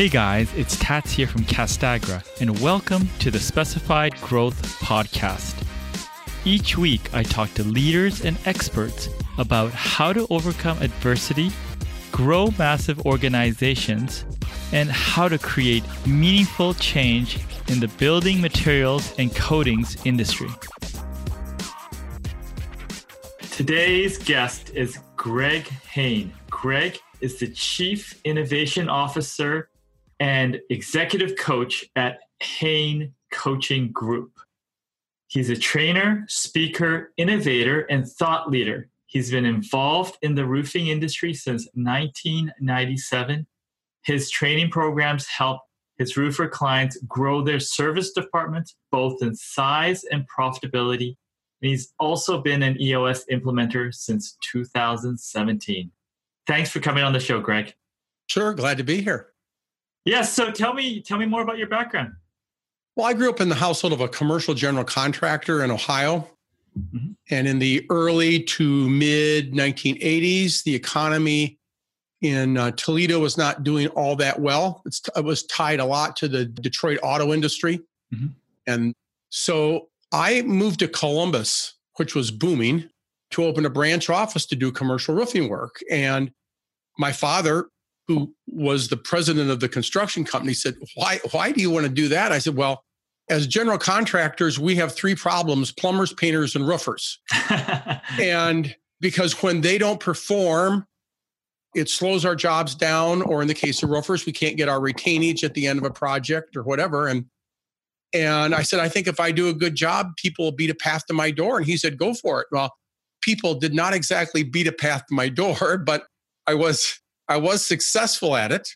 Hey guys, it's Tats here from Castagra, and welcome to the Specified Growth Podcast. Each week, I talk to leaders and experts about how to overcome adversity, grow massive organizations, and how to create meaningful change in the building materials and coatings industry. Today's guest is Greg Hain. Greg is the Chief Innovation Officer and Executive Coach at Hain Coaching Group. He's a trainer, speaker, innovator, and thought leader. He's been involved in the roofing industry since 1997. His training programs help his roofer clients grow their service departments both in size and profitability and he's also been an EOS implementer since 2017. Thanks for coming on the show, Greg. Sure, glad to be here. Yes, so tell me tell me more about your background. Well, I grew up in the household of a commercial general contractor in Ohio. Mm-hmm. And in the early to mid 1980s, the economy in uh, Toledo was not doing all that well. It's, it was tied a lot to the Detroit auto industry. Mm-hmm. And so I moved to Columbus, which was booming, to open a branch office to do commercial roofing work. And my father, who was the president of the construction company, said, Why, why do you want to do that? I said, Well, as general contractors, we have three problems plumbers, painters, and roofers. and because when they don't perform, it slows our jobs down, or in the case of roofers, we can't get our retainage at the end of a project or whatever. And and I said, I think if I do a good job, people will beat a path to my door. And he said, Go for it. Well, people did not exactly beat a path to my door, but I was I was successful at it.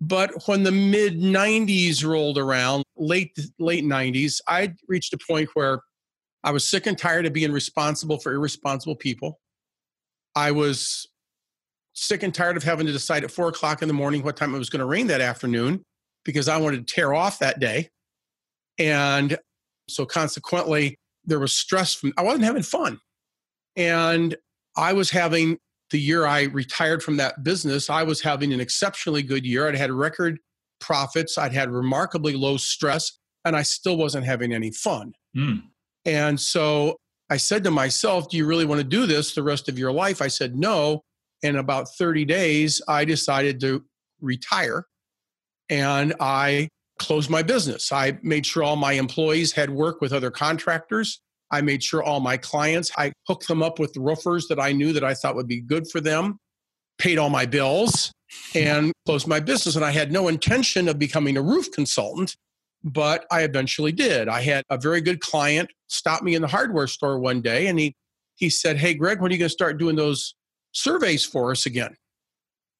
But when the mid 90s rolled around, late late 90s, I reached a point where I was sick and tired of being responsible for irresponsible people. I was sick and tired of having to decide at four o'clock in the morning what time it was going to rain that afternoon because I wanted to tear off that day. And so consequently, there was stress from, I wasn't having fun. And I was having the year I retired from that business, I was having an exceptionally good year. I'd had record profits, I'd had remarkably low stress, and I still wasn't having any fun. Mm. And so I said to myself, Do you really want to do this the rest of your life? I said, No. In about 30 days, I decided to retire and I closed my business. I made sure all my employees had work with other contractors. I made sure all my clients, I hooked them up with roofers that I knew that I thought would be good for them, paid all my bills, and closed my business. And I had no intention of becoming a roof consultant, but I eventually did. I had a very good client stop me in the hardware store one day and he he said, Hey Greg, when are you going to start doing those surveys for us again?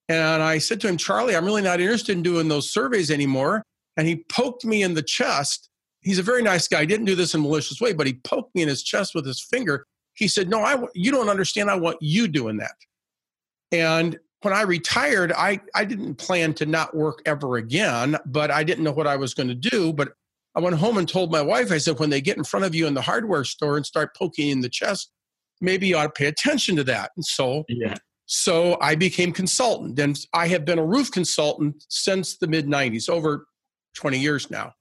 And I said to him, Charlie, I'm really not interested in doing those surveys anymore and he poked me in the chest. He's a very nice guy. He didn't do this in a malicious way, but he poked me in his chest with his finger. He said, "No, I you don't understand. I want you doing that." And when I retired, I I didn't plan to not work ever again, but I didn't know what I was going to do. But I went home and told my wife. I said, "When they get in front of you in the hardware store and start poking in the chest, maybe you ought to pay attention to that." And so yeah. So I became consultant, and I have been a roof consultant since the mid '90s, over 20 years now.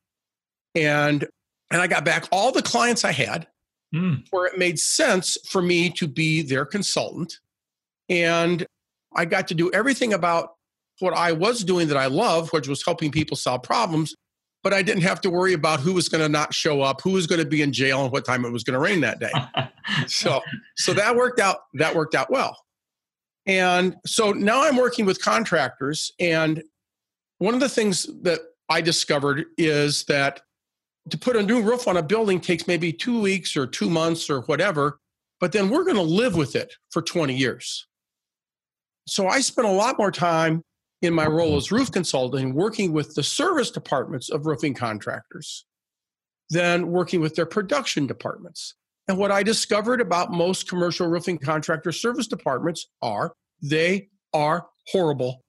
And and I got back all the clients I had mm. where it made sense for me to be their consultant. And I got to do everything about what I was doing that I love, which was helping people solve problems. But I didn't have to worry about who was going to not show up, who was going to be in jail, and what time it was going to rain that day. so, so that worked out. That worked out well. And so now I'm working with contractors, and one of the things that I discovered is that to put a new roof on a building takes maybe two weeks or two months or whatever, but then we're going to live with it for 20 years. So I spent a lot more time in my role as roof consultant working with the service departments of roofing contractors than working with their production departments. And what I discovered about most commercial roofing contractor service departments are they are horrible.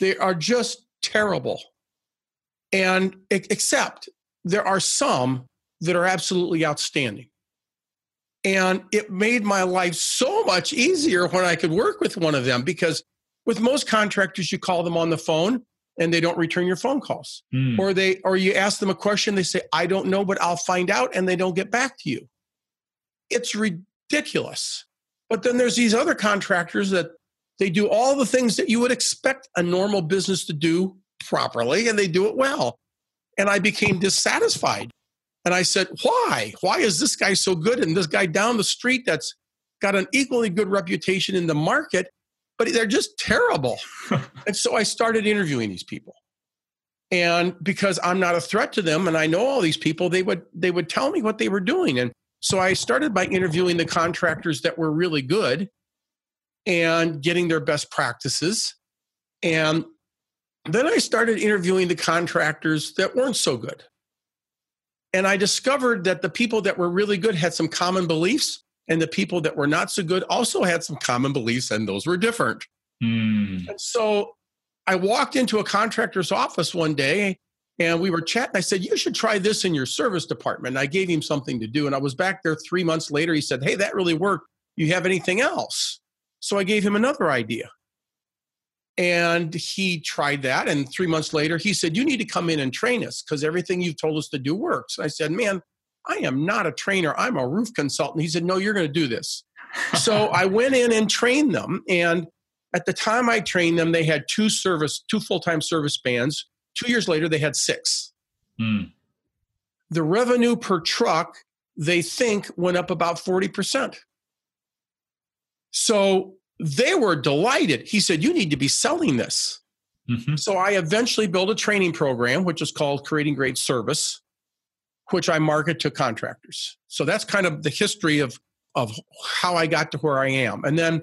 They are just terrible. And except there are some that are absolutely outstanding. And it made my life so much easier when I could work with one of them because with most contractors, you call them on the phone and they don't return your phone calls. Mm. Or they or you ask them a question, they say, I don't know, but I'll find out, and they don't get back to you. It's ridiculous. But then there's these other contractors that they do all the things that you would expect a normal business to do properly, and they do it well. And I became dissatisfied. And I said, Why? Why is this guy so good? And this guy down the street that's got an equally good reputation in the market, but they're just terrible. and so I started interviewing these people. And because I'm not a threat to them and I know all these people, they would they would tell me what they were doing. And so I started by interviewing the contractors that were really good and getting their best practices. And then I started interviewing the contractors that weren't so good. And I discovered that the people that were really good had some common beliefs, and the people that were not so good also had some common beliefs, and those were different. Mm. And so I walked into a contractor's office one day and we were chatting. I said, You should try this in your service department. And I gave him something to do. And I was back there three months later. He said, Hey, that really worked. You have anything else? So I gave him another idea. And he tried that. And three months later, he said, You need to come in and train us because everything you've told us to do works. I said, Man, I am not a trainer. I'm a roof consultant. He said, No, you're going to do this. so I went in and trained them. And at the time I trained them, they had two service, two full-time service bands. Two years later, they had six. Mm. The revenue per truck, they think, went up about 40%. So they were delighted. He said, You need to be selling this. hmm So I eventually built a training program, which is called Creating Great Service, which I market to contractors. So that's kind of the history of, of how I got to where I am. And then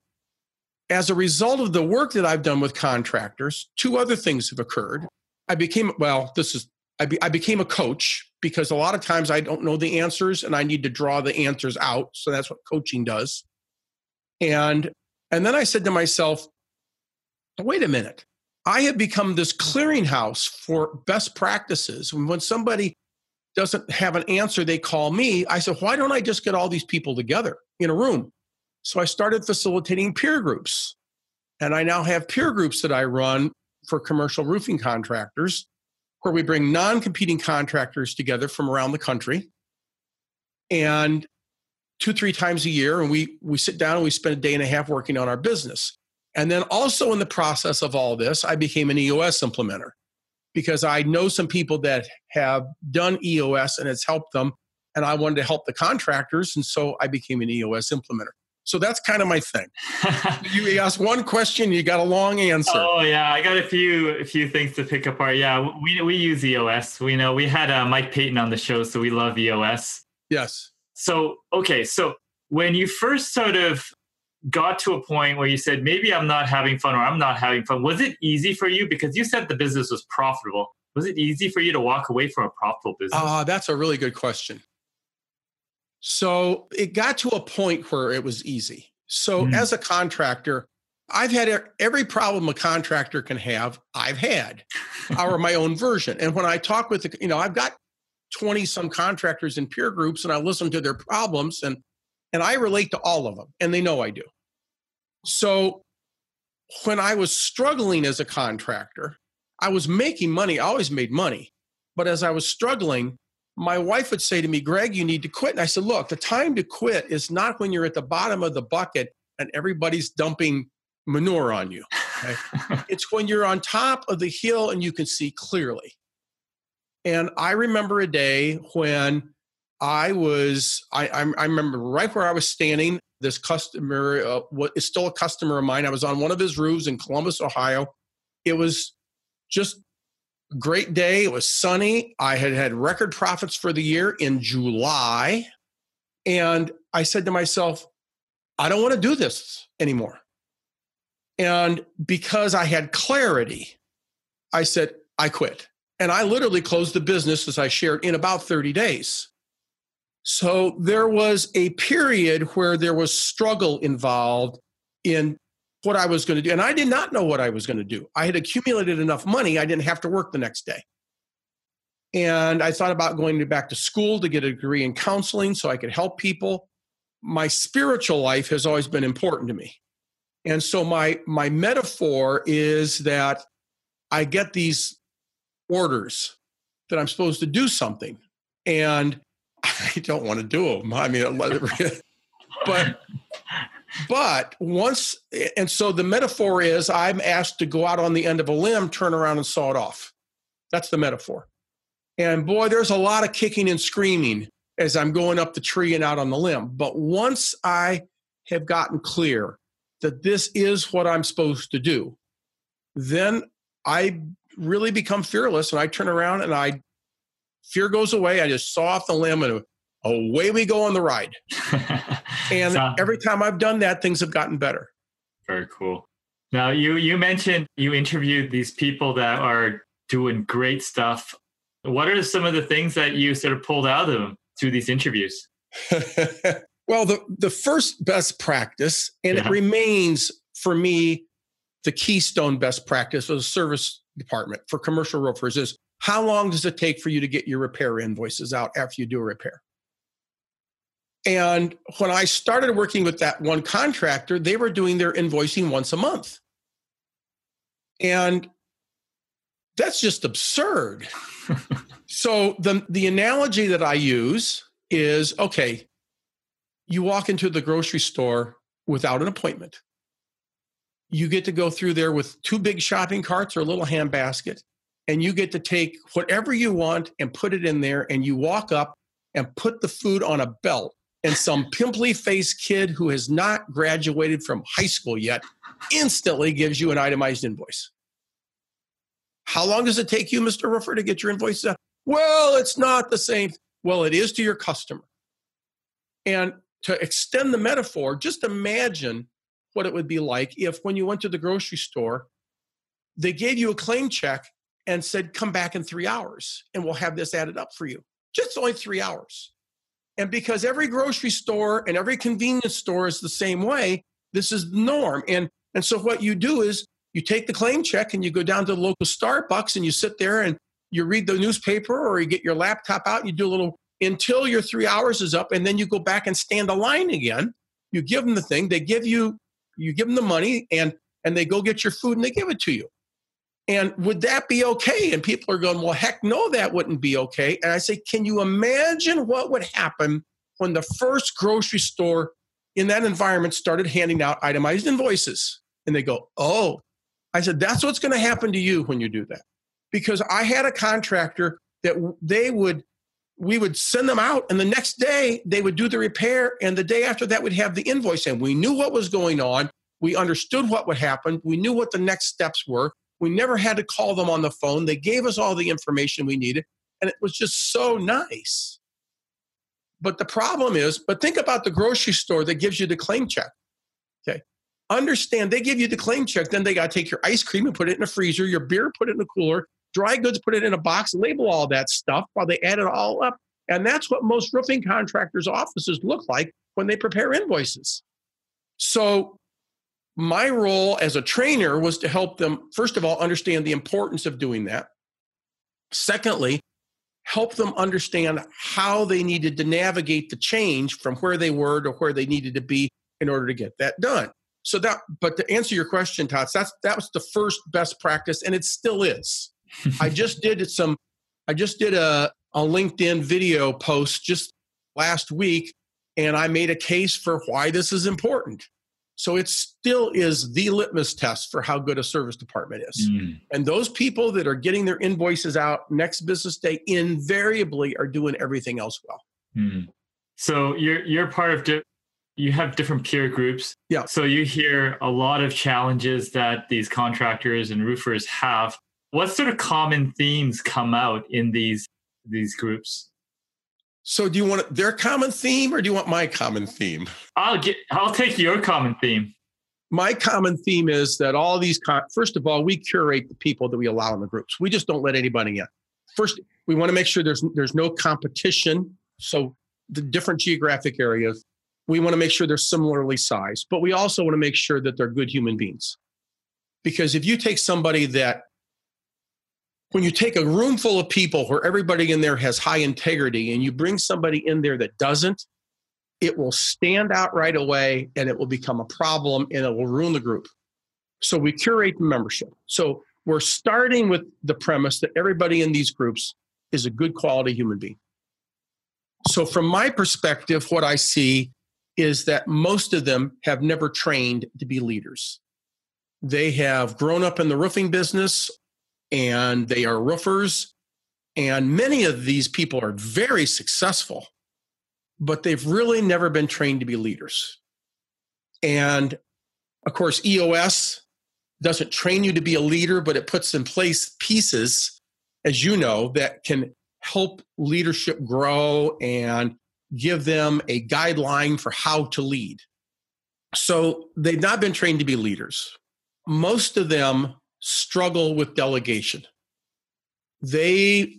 as a result of the work that I've done with contractors, two other things have occurred. I became, well, this is, I, be, I became a coach because a lot of times I don't know the answers and I need to draw the answers out. So that's what coaching does. And and then I said to myself, wait a minute. I have become this clearinghouse for best practices. And when somebody doesn't have an answer, they call me. I said, why don't I just get all these people together in a room? So I started facilitating peer groups. And I now have peer groups that I run for commercial roofing contractors where we bring non competing contractors together from around the country. And two, three times a year, and we, we sit down and we spend a day and a half working on our business. And then also in the process of all this, I became an EOS implementer because I know some people that have done EOS and it's helped them. And I wanted to help the contractors. And so I became an EOS implementer. So that's kind of my thing. You ask one question, you got a long answer. oh yeah, I got a few a few things to pick apart. Yeah, we we use EOS. We know we had uh, Mike Paton on the show, so we love EOS. Yes. So okay, so when you first sort of got to a point where you said maybe I'm not having fun or I'm not having fun, was it easy for you because you said the business was profitable? Was it easy for you to walk away from a profitable business? Ah, that's a really good question. So it got to a point where it was easy. So Mm. as a contractor, I've had every problem a contractor can have, I've had, or my own version. And when I talk with the, you know, I've got 20 some contractors in peer groups and I listen to their problems and and I relate to all of them and they know I do. So when I was struggling as a contractor, I was making money, I always made money. But as I was struggling, my wife would say to me, Greg, you need to quit. And I said, Look, the time to quit is not when you're at the bottom of the bucket and everybody's dumping manure on you. It's when you're on top of the hill and you can see clearly. And I remember a day when I was, I, I, remember right where I was standing. This customer, uh, still a customer of mine. I was on one of his roofs in Columbus, Ohio. It was just a great day. It was sunny. I had had record profits for the year in July. And I said to myself, I don't want to do this anymore. And because I had clarity, I said, I quit. And I literally closed the business, as I shared, in about 30 days. So there was a period where there was struggle involved in what I was going to do. And I did not know what I was going to do. I had accumulated enough money, I didn't have to work the next day. And I thought about going back to school to get a degree in counseling so I could help people. My spiritual life has always been important to me. And so my my metaphor is that I get these orders that I'm supposed to do something, and I don't want to do them. I mean, but but once and so the metaphor is I'm asked to go out on the end of a limb, turn around and saw it off. That's the metaphor. And boy, there's a lot of kicking and screaming as I'm going up the tree and out on the limb. But once I have gotten clear that this is what I'm supposed to do, then I really become fearless and I turn around and I fear goes away. I just saw off the limb and away we go on the ride. and so, every time I've done that, things have gotten better. Very cool. Now you you mentioned you interviewed these people that are doing great stuff. What are some of the things that you sort of pulled out of them through these interviews? well, the the first best practice, and yeah. it remains for me the keystone best practice of the service department for commercial roofers is how long does it take for you to get your repair invoices out after you do a repair? And when I started working with that one contractor, they were doing their invoicing once a month. And that's just absurd. so the the analogy that I use is okay, you walk into the grocery store without an appointment. You get to go through there with two big shopping carts or a little hand basket, and you get to take whatever you want and put it in there, and you walk up and put the food on a belt and some pimply faced kid who has not graduated from high school yet instantly gives you an itemized invoice. How long does it take you, Mr. Roofer, to get your invoice out? Well, it's not the same. Well, it is to your customer. And to extend the metaphor, just imagine what it would be like if when you went to the grocery store, they gave you a claim check and said, come back in three hours and we'll have this added up for you. Just only three hours. And because every grocery store and every convenience store is the same way, this is the norm. And, and so what you do is you take the claim check and you go down to the local Starbucks and you sit there and you read the newspaper or you get your laptop out and you do a little until your three hours is up and then you go back and stand a line again. You give them the thing, they give you, you give them the money and and they go get your food and they give it to you. And would that be okay? And people are going, well, heck no, that wouldn't be okay. And I say, can you imagine what would happen when the first grocery store in that environment started handing out itemized invoices? And they go, oh, I said, that's what's going to happen to you when you do that. Because I had a contractor that they would, we would send them out, and the next day they would do the repair, and the day after that, we'd have the invoice. And we knew what was going on. We understood what would happen. We knew what the next steps were we never had to call them on the phone. They gave us all the information we needed, and it was just so nice. But the problem is, but think about the grocery store that gives you the claim check. Okay. Understand they give you the claim check, then they got to take your ice cream and put it in a freezer, your beer, put it in a cooler, dry goods, put it in a box, label all that stuff while they add it all up. And that's what most roofing contractors' offices look like when they prepare invoices. So my role as a trainer was to help them, first of all, understand the importance of doing that. Secondly, help them understand how they needed to navigate the change from where they were to where they needed to be in order to get that done. So that, but to answer your question, Tots, that's that was the first best practice, and it still is. I just did some, I just did a, a LinkedIn video post just last week, and I made a case for why this is important. So it still is the litmus test for how good a service department is. Mm. And those people that are getting their invoices out next business day invariably are doing everything else well. Mm. So you're you're part of di- you have different peer groups. Yeah. So you hear a lot of challenges that these contractors and roofers have. What sort of common themes come out in these these groups? So do you want their common theme or do you want my common theme? I'll get I'll take your common theme. My common theme is that all these first of all, we curate the people that we allow in the groups. We just don't let anybody in. First, we want to make sure there's there's no competition. So the different geographic areas, we want to make sure they're similarly sized, but we also want to make sure that they're good human beings. Because if you take somebody that when you take a room full of people where everybody in there has high integrity and you bring somebody in there that doesn't, it will stand out right away and it will become a problem and it will ruin the group. So we curate the membership. So we're starting with the premise that everybody in these groups is a good quality human being. So, from my perspective, what I see is that most of them have never trained to be leaders. They have grown up in the roofing business and they are roofers. And many of these people are very successful, but they've really never been trained to be leaders. And of course, EOS doesn't train you to be a leader, but it puts in place pieces, as you know, that can help leadership grow and give them a guideline for how to lead. So they've not been trained to be leaders. Most of them struggle with delegation. They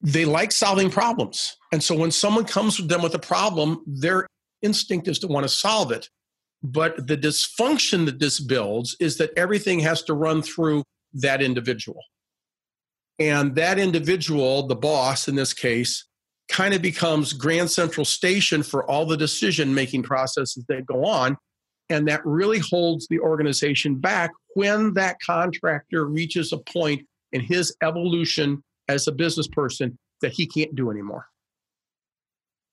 they like solving problems. And so when someone comes to them with a problem, their instinct is to want to solve it. But the dysfunction that this builds is that everything has to run through that individual. And that individual, the boss in this case, kind of becomes Grand Central Station for all the decision making processes that go on. And that really holds the organization back when that contractor reaches a point in his evolution as a business person that he can't do anymore.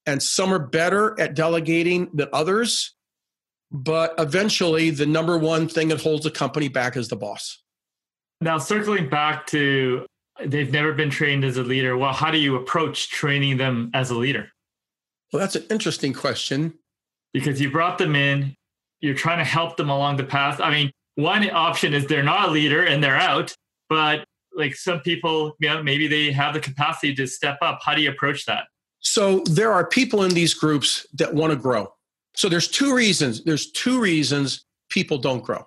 And some are better at delegating than others. But eventually, the number one thing that holds a company back is the boss. Now, circling back to they've never been trained as a leader. Well, how do you approach training them as a leader? Well, that's an interesting question. Because you brought them in, you're trying to help them along the path. I mean, one option is they're not a leader and they're out, but like some people, you know, maybe they have the capacity to step up. How do you approach that? So there are people in these groups that want to grow. So there's two reasons. There's two reasons people don't grow.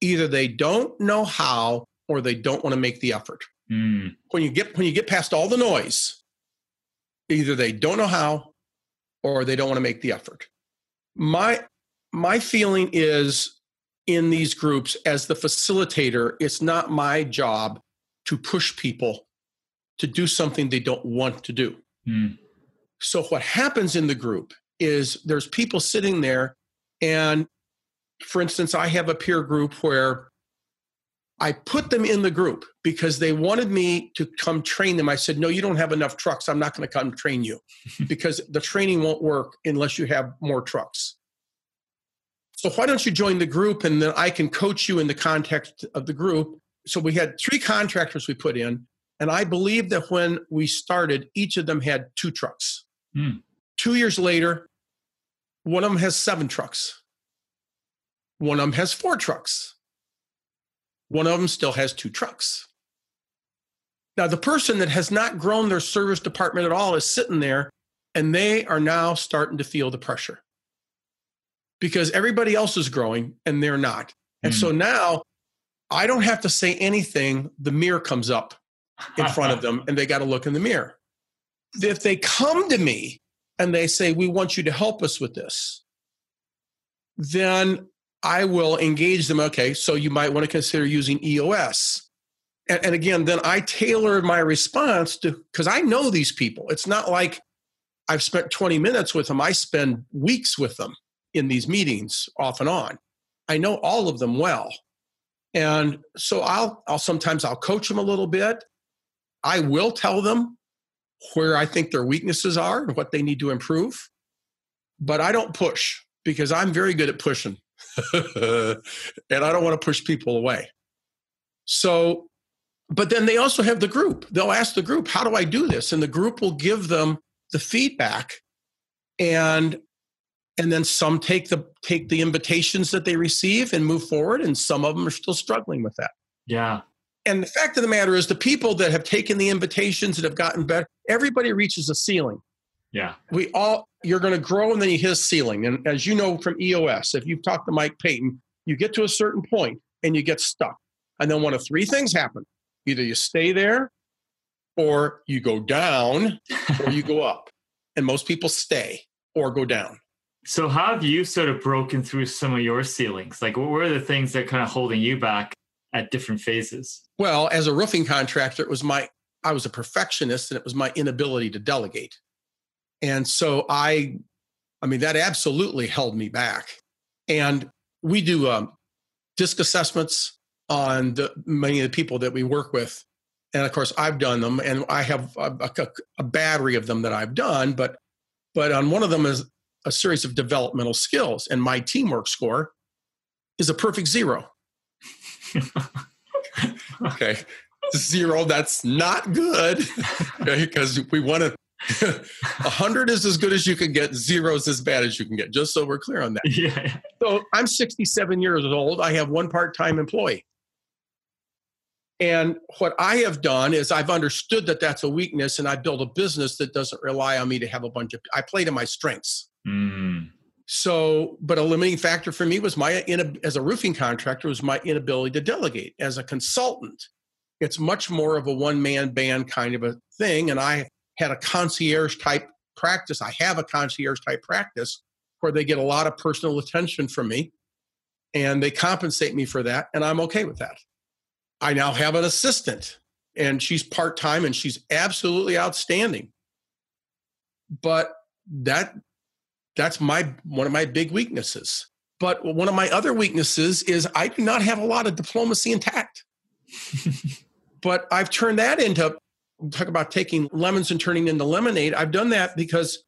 Either they don't know how or they don't want to make the effort. Mm. When you get when you get past all the noise, either they don't know how or they don't want to make the effort. My my feeling is in these groups as the facilitator, it's not my job to push people to do something they don't want to do. Mm. So what happens in the group is there's people sitting there and for instance i have a peer group where i put them in the group because they wanted me to come train them i said no you don't have enough trucks i'm not going to come train you because the training won't work unless you have more trucks so why don't you join the group and then i can coach you in the context of the group so we had three contractors we put in and i believe that when we started each of them had two trucks mm. Two years later, one of them has seven trucks. One of them has four trucks. One of them still has two trucks. Now, the person that has not grown their service department at all is sitting there and they are now starting to feel the pressure because everybody else is growing and they're not. And mm. so now I don't have to say anything. The mirror comes up in front of them and they got to look in the mirror. If they come to me and they say, We want you to help us with this, then I will engage them. Okay, so you might want to consider using EOS. And, and again, then I tailor my response to because I know these people. It's not like I've spent 20 minutes with them, I spend weeks with them in these meetings off and on. I know all of them well. And so I'll, I'll sometimes I'll coach them a little bit. I will tell them where I think their weaknesses are and what they need to improve. But I don't push because I'm very good at pushing. and I don't want to push people away. So, but then they also have the group. They'll ask the group, How do I do this? And the group will give them the feedback. And and then some take the take the invitations that they receive and move forward and some of them are still struggling with that yeah and the fact of the matter is, the people that have taken the invitations that have gotten better, everybody reaches a ceiling. Yeah. We all, you're going to grow and then you hit a ceiling. And as you know from EOS, if you've talked to Mike Paton, you get to a certain point and you get stuck. And then one of three things happen either you stay there, or you go down, or you go up. And most people stay or go down. So, how have you sort of broken through some of your ceilings? Like, what were the things that kind of holding you back at different phases? Well, as a roofing contractor, it was my I was a perfectionist and it was my inability to delegate. And so I I mean that absolutely held me back. And we do um, DISC assessments on the many of the people that we work with. And of course, I've done them, and I have a, a, a battery of them that I've done. But but on one of them is a series of developmental skills, and my teamwork score is a perfect zero. okay, zero. That's not good. Okay, because we want to. A hundred is as good as you can get. Zero is as bad as you can get. Just so we're clear on that. Yeah. So I'm 67 years old. I have one part-time employee. And what I have done is I've understood that that's a weakness, and I built a business that doesn't rely on me to have a bunch of. I play to my strengths. Mm. So, but a limiting factor for me was my as a roofing contractor was my inability to delegate. As a consultant, it's much more of a one man band kind of a thing, and I had a concierge type practice. I have a concierge type practice where they get a lot of personal attention from me, and they compensate me for that, and I'm okay with that. I now have an assistant and she's part time and she's absolutely outstanding. But that that's my one of my big weaknesses. But one of my other weaknesses is I do not have a lot of diplomacy intact. but I've turned that into talk about taking lemons and turning into lemonade. I've done that because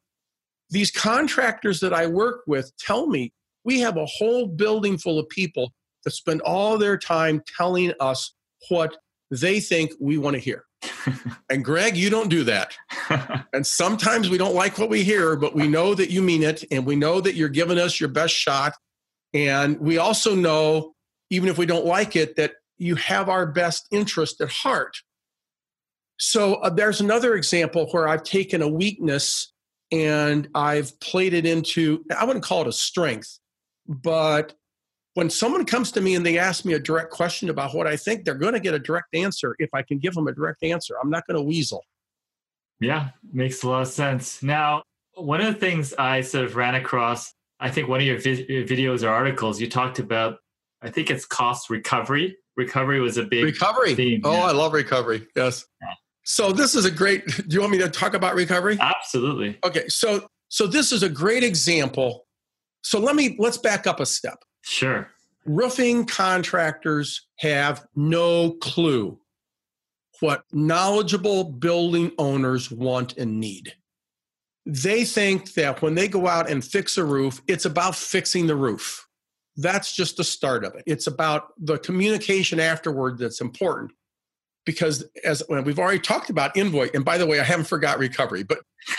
these contractors that I work with tell me we have a whole building full of people that spend all their time telling us what they think we want to hear. and Greg, you don't do that. and sometimes we don't like what we hear, but we know that you mean it and we know that you're giving us your best shot. And we also know, even if we don't like it, that you have our best interest at heart. So uh, there's another example where I've taken a weakness and I've played it into, I wouldn't call it a strength, but when someone comes to me and they ask me a direct question about what I think, they're going to get a direct answer if I can give them a direct answer. I'm not going to weasel. Yeah, makes a lot of sense. Now, one of the things I sort of ran across, I think one of your vi- videos or articles, you talked about, I think it's cost recovery. Recovery was a big recovery. Theme. Oh, yeah. I love recovery. Yes. Yeah. So this is a great. Do you want me to talk about recovery? Absolutely. Okay. So so this is a great example. So let me let's back up a step. Sure. Roofing contractors have no clue what knowledgeable building owners want and need. They think that when they go out and fix a roof, it's about fixing the roof. That's just the start of it. It's about the communication afterward that's important. Because as we've already talked about invoice, and by the way, I haven't forgot recovery, but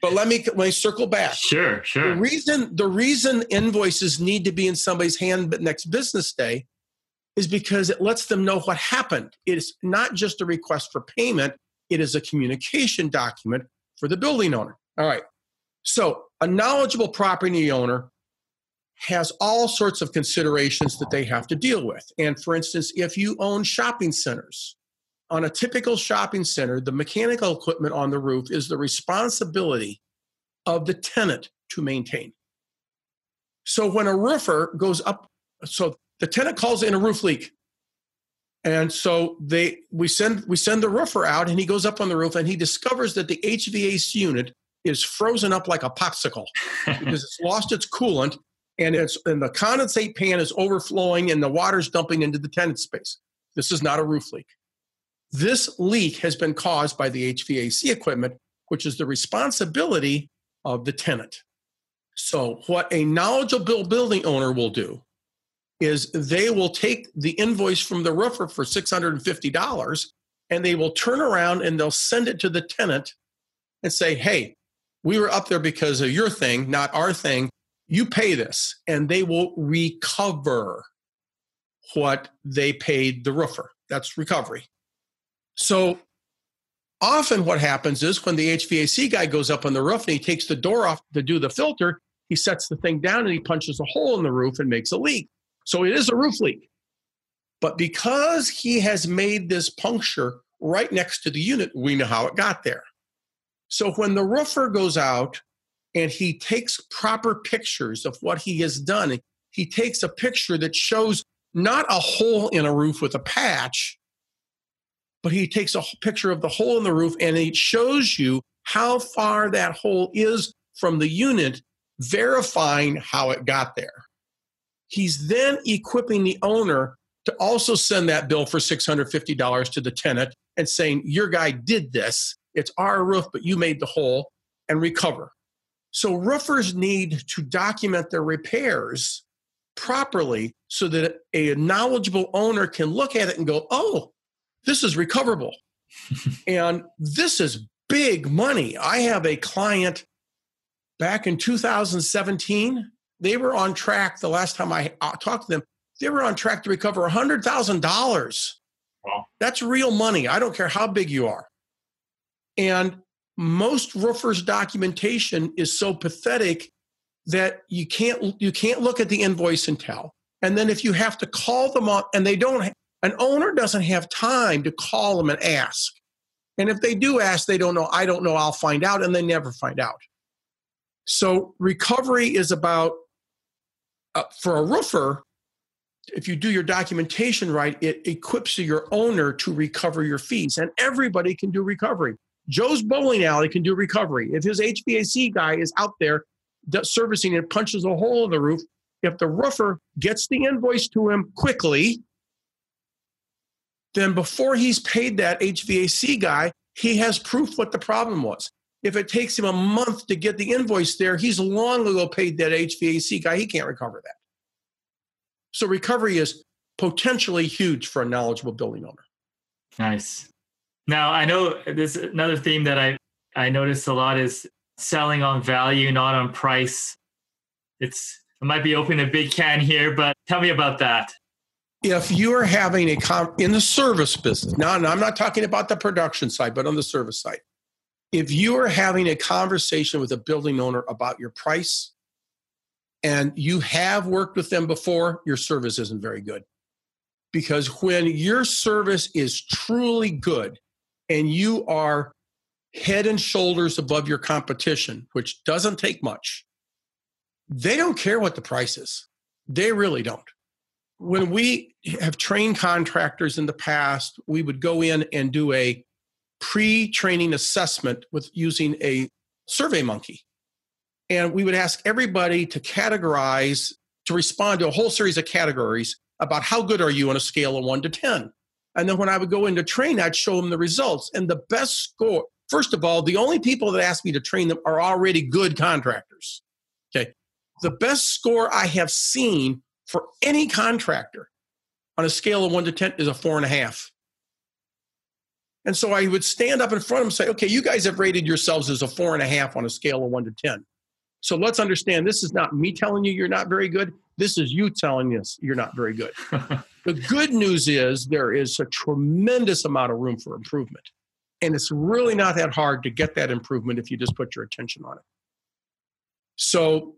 But let me let me circle back. Sure, sure. The reason the reason invoices need to be in somebody's hand next business day is because it lets them know what happened. It's not just a request for payment, it is a communication document for the building owner. All right. So, a knowledgeable property owner has all sorts of considerations that they have to deal with. And for instance, if you own shopping centers, on a typical shopping center, the mechanical equipment on the roof is the responsibility of the tenant to maintain. So when a roofer goes up, so the tenant calls in a roof leak. And so they we send we send the roofer out and he goes up on the roof and he discovers that the HVAC unit is frozen up like a popsicle because it's lost its coolant and it's and the condensate pan is overflowing and the water's dumping into the tenant space. This is not a roof leak. This leak has been caused by the HVAC equipment, which is the responsibility of the tenant. So, what a knowledgeable building owner will do is they will take the invoice from the roofer for $650 and they will turn around and they'll send it to the tenant and say, Hey, we were up there because of your thing, not our thing. You pay this. And they will recover what they paid the roofer. That's recovery. So often what happens is when the HVAC guy goes up on the roof and he takes the door off to do the filter, he sets the thing down and he punches a hole in the roof and makes a leak. So it is a roof leak. But because he has made this puncture right next to the unit, we know how it got there. So when the roofer goes out and he takes proper pictures of what he has done, he takes a picture that shows not a hole in a roof with a patch, but he takes a picture of the hole in the roof and it shows you how far that hole is from the unit, verifying how it got there. He's then equipping the owner to also send that bill for $650 to the tenant and saying, Your guy did this. It's our roof, but you made the hole and recover. So roofers need to document their repairs properly so that a knowledgeable owner can look at it and go, oh, this is recoverable. and this is big money. I have a client back in 2017. They were on track the last time I uh, talked to them. They were on track to recover $100,000. Wow. That's real money. I don't care how big you are. And most roofers' documentation is so pathetic that you can't you can't look at the invoice and tell. And then if you have to call them up and they don't an owner doesn't have time to call them and ask. And if they do ask, they don't know, I don't know, I'll find out, and they never find out. So recovery is about uh, for a roofer, if you do your documentation right, it equips your owner to recover your fees. And everybody can do recovery. Joe's bowling alley can do recovery. If his HVAC guy is out there servicing and punches a hole in the roof, if the roofer gets the invoice to him quickly, then before he's paid that HVAC guy, he has proof what the problem was. If it takes him a month to get the invoice there, he's long ago paid that HVAC guy. He can't recover that. So recovery is potentially huge for a knowledgeable building owner. Nice. Now, I know there's another theme that I, I noticed a lot is selling on value, not on price. It's I might be opening a big can here, but tell me about that. If you are having a com in the service business, now I'm not talking about the production side, but on the service side, if you are having a conversation with a building owner about your price and you have worked with them before, your service isn't very good. Because when your service is truly good, and you are head and shoulders above your competition, which doesn't take much, they don't care what the price is. They really don't. When we have trained contractors in the past, we would go in and do a pre training assessment with using a SurveyMonkey. And we would ask everybody to categorize, to respond to a whole series of categories about how good are you on a scale of one to 10. And then when I would go into train, I'd show them the results. And the best score, first of all, the only people that ask me to train them are already good contractors. Okay. The best score I have seen for any contractor on a scale of one to 10 is a four and a half. And so I would stand up in front of them and say, okay, you guys have rated yourselves as a four and a half on a scale of one to 10. So let's understand this is not me telling you you're not very good. This is you telling us you're not very good. The good news is there is a tremendous amount of room for improvement. And it's really not that hard to get that improvement if you just put your attention on it. So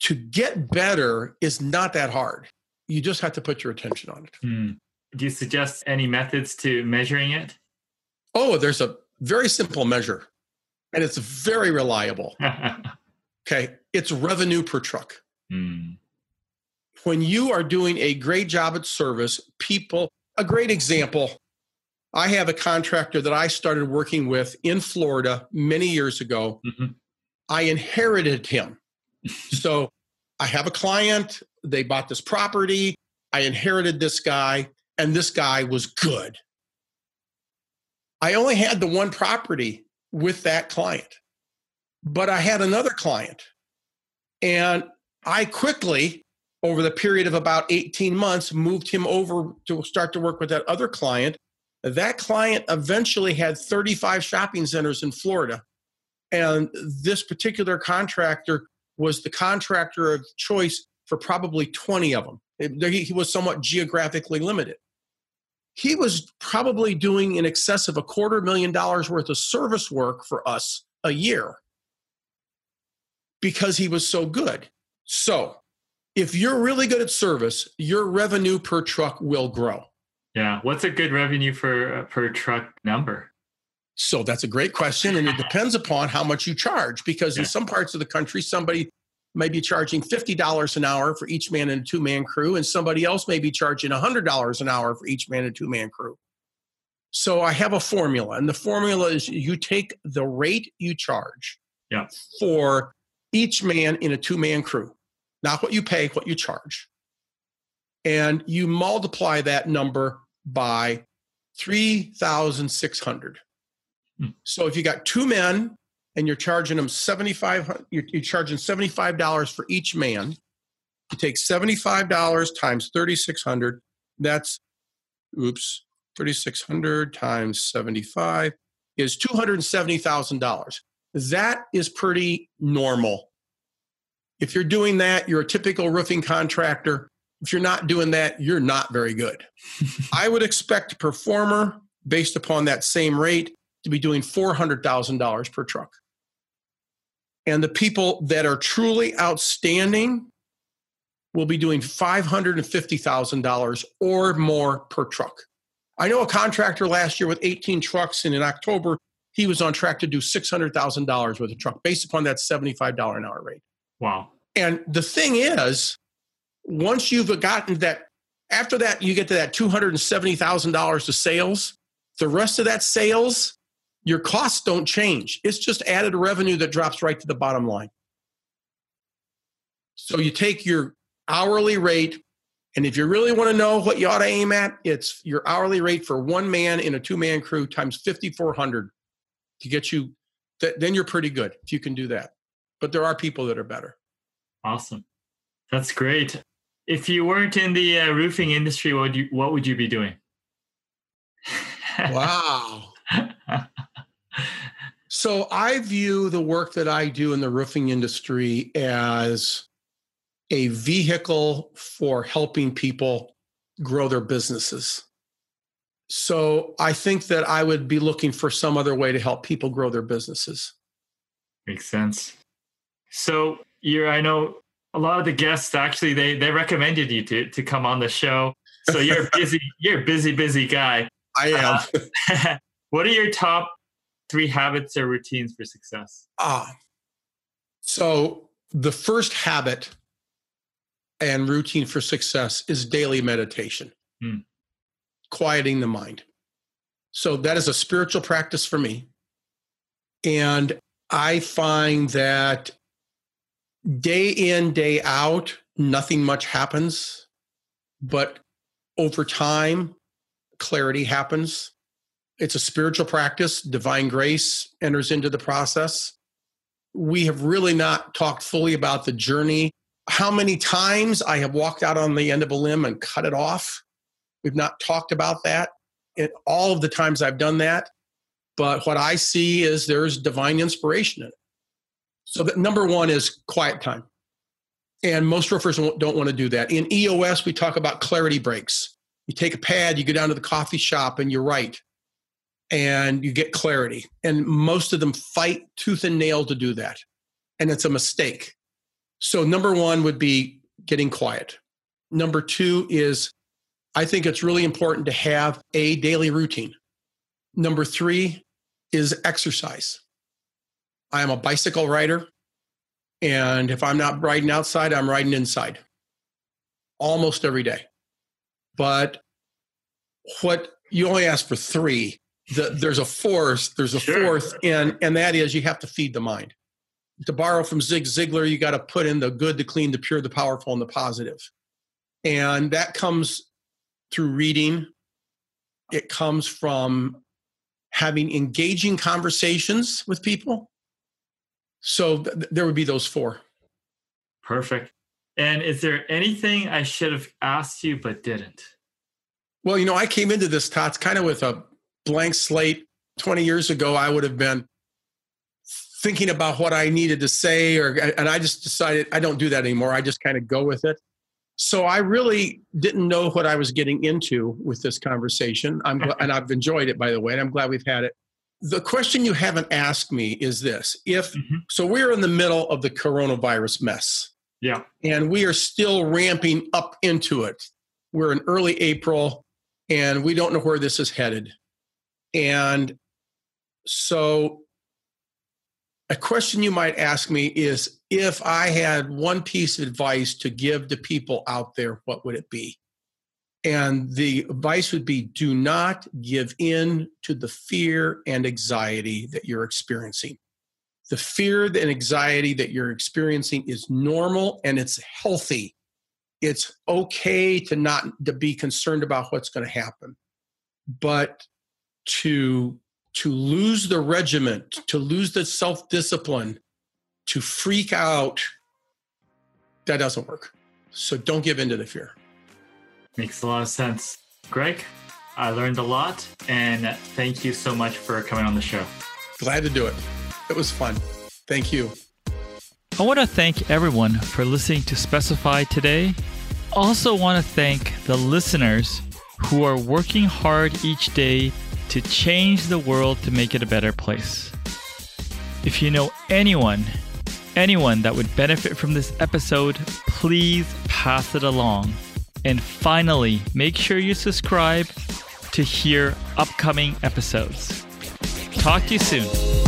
to get better is not that hard. You just have to put your attention on it. Hmm. Do you suggest any methods to measuring it? Oh, there's a very simple measure, and it's very reliable. okay, it's revenue per truck. Hmm when you are doing a great job at service, people, a great example, I have a contractor that I started working with in Florida many years ago. Mm-hmm. I inherited him. So I have a client, they bought this property, I inherited this guy, and this guy was good. I only had the one property with that client, but I had another client. And I quickly over the period of about 18 months, moved him over to start to work with that other client. That client eventually had 35 shopping centers in Florida. And this particular contractor was the contractor of choice for probably 20 of them. He was somewhat geographically limited. He was probably doing in excess of a quarter million dollars worth of service work for us a year because he was so good. So, if you're really good at service, your revenue per truck will grow. Yeah. What's a good revenue for uh, per truck number? So that's a great question. And it depends upon how much you charge because yeah. in some parts of the country, somebody may be charging $50 an hour for each man in a two man crew, and somebody else may be charging $100 an hour for each man in a two man crew. So I have a formula, and the formula is you take the rate you charge yeah. for each man in a two man crew not what you pay, what you charge. and you multiply that number by 3,600. Hmm. So if you got two men and you're charging them 75 you're, you're charging $75 for each man, you take $75 times 3,600, that's, oops, 3,600 times 75 is $270,000. That is pretty normal. If you're doing that, you're a typical roofing contractor. If you're not doing that, you're not very good. I would expect a performer based upon that same rate to be doing $400,000 per truck. And the people that are truly outstanding will be doing $550,000 or more per truck. I know a contractor last year with 18 trucks, and in October, he was on track to do $600,000 with a truck based upon that $75 an hour rate. Wow. And the thing is, once you've gotten that, after that, you get to that $270,000 of sales, the rest of that sales, your costs don't change. It's just added revenue that drops right to the bottom line. So you take your hourly rate, and if you really want to know what you ought to aim at, it's your hourly rate for one man in a two man crew times 5,400 to get you, then you're pretty good if you can do that. But there are people that are better. Awesome. That's great. If you weren't in the uh, roofing industry, what would you what would you be doing? wow. So I view the work that I do in the roofing industry as a vehicle for helping people grow their businesses. So I think that I would be looking for some other way to help people grow their businesses. Makes sense. So you're I know a lot of the guests actually they they recommended you to to come on the show. So you're busy you're a busy busy guy. I am. Uh, what are your top three habits or routines for success? Ah. So the first habit and routine for success is daily meditation. Hmm. Quieting the mind. So that is a spiritual practice for me. And I find that day in, day out, nothing much happens. But over time, clarity happens. It's a spiritual practice. Divine grace enters into the process. We have really not talked fully about the journey. How many times I have walked out on the end of a limb and cut it off. We've not talked about that. It, all of the times I've done that. But what I see is there's divine inspiration in it. So that number one is quiet time. And most roofers don't want to do that. In EOS, we talk about clarity breaks. You take a pad, you go down to the coffee shop, and you write, and you get clarity. And most of them fight tooth and nail to do that. And it's a mistake. So, number one would be getting quiet. Number two is I think it's really important to have a daily routine. Number three is exercise. I am a bicycle rider. And if I'm not riding outside, I'm riding inside almost every day. But what you only ask for three, the, there's a fourth, there's a sure. fourth, and, and that is you have to feed the mind. To borrow from Zig Ziglar, you got to put in the good, the clean, the pure, the powerful, and the positive. And that comes through reading. It comes from having engaging conversations with people so th- there would be those four. Perfect. And is there anything I should have asked you but didn't? Well, you know, I came into this, Tots, kind of with a blank slate. 20 years ago, I would have been thinking about what I needed to say, or and I just decided I don't do that anymore. I just kind of go with it. So I really didn't know what I was getting into with this conversation. I'm and I've enjoyed it, by the way, and I'm glad we've had it the question you haven't asked me is this if mm-hmm. so we're in the middle of the coronavirus mess yeah and we are still ramping up into it we're in early april and we don't know where this is headed and so a question you might ask me is if i had one piece of advice to give to people out there what would it be and the advice would be do not give in to the fear and anxiety that you're experiencing. The fear and anxiety that you're experiencing is normal and it's healthy. it's okay to not to be concerned about what's going to happen but to to lose the regiment to lose the self-discipline to freak out that doesn't work. So don't give in to the fear. Makes a lot of sense. Greg i learned a lot and thank you so much for coming on the show. Glad to do it. It was fun. Thank you. I want to thank everyone for listening to Specify today. Also, want to thank the listeners who are working hard each day to change the world to make it a better place. If you know anyone, anyone that would benefit from this episode, please pass it along. And finally, make sure you subscribe to hear upcoming episodes. Talk to you soon.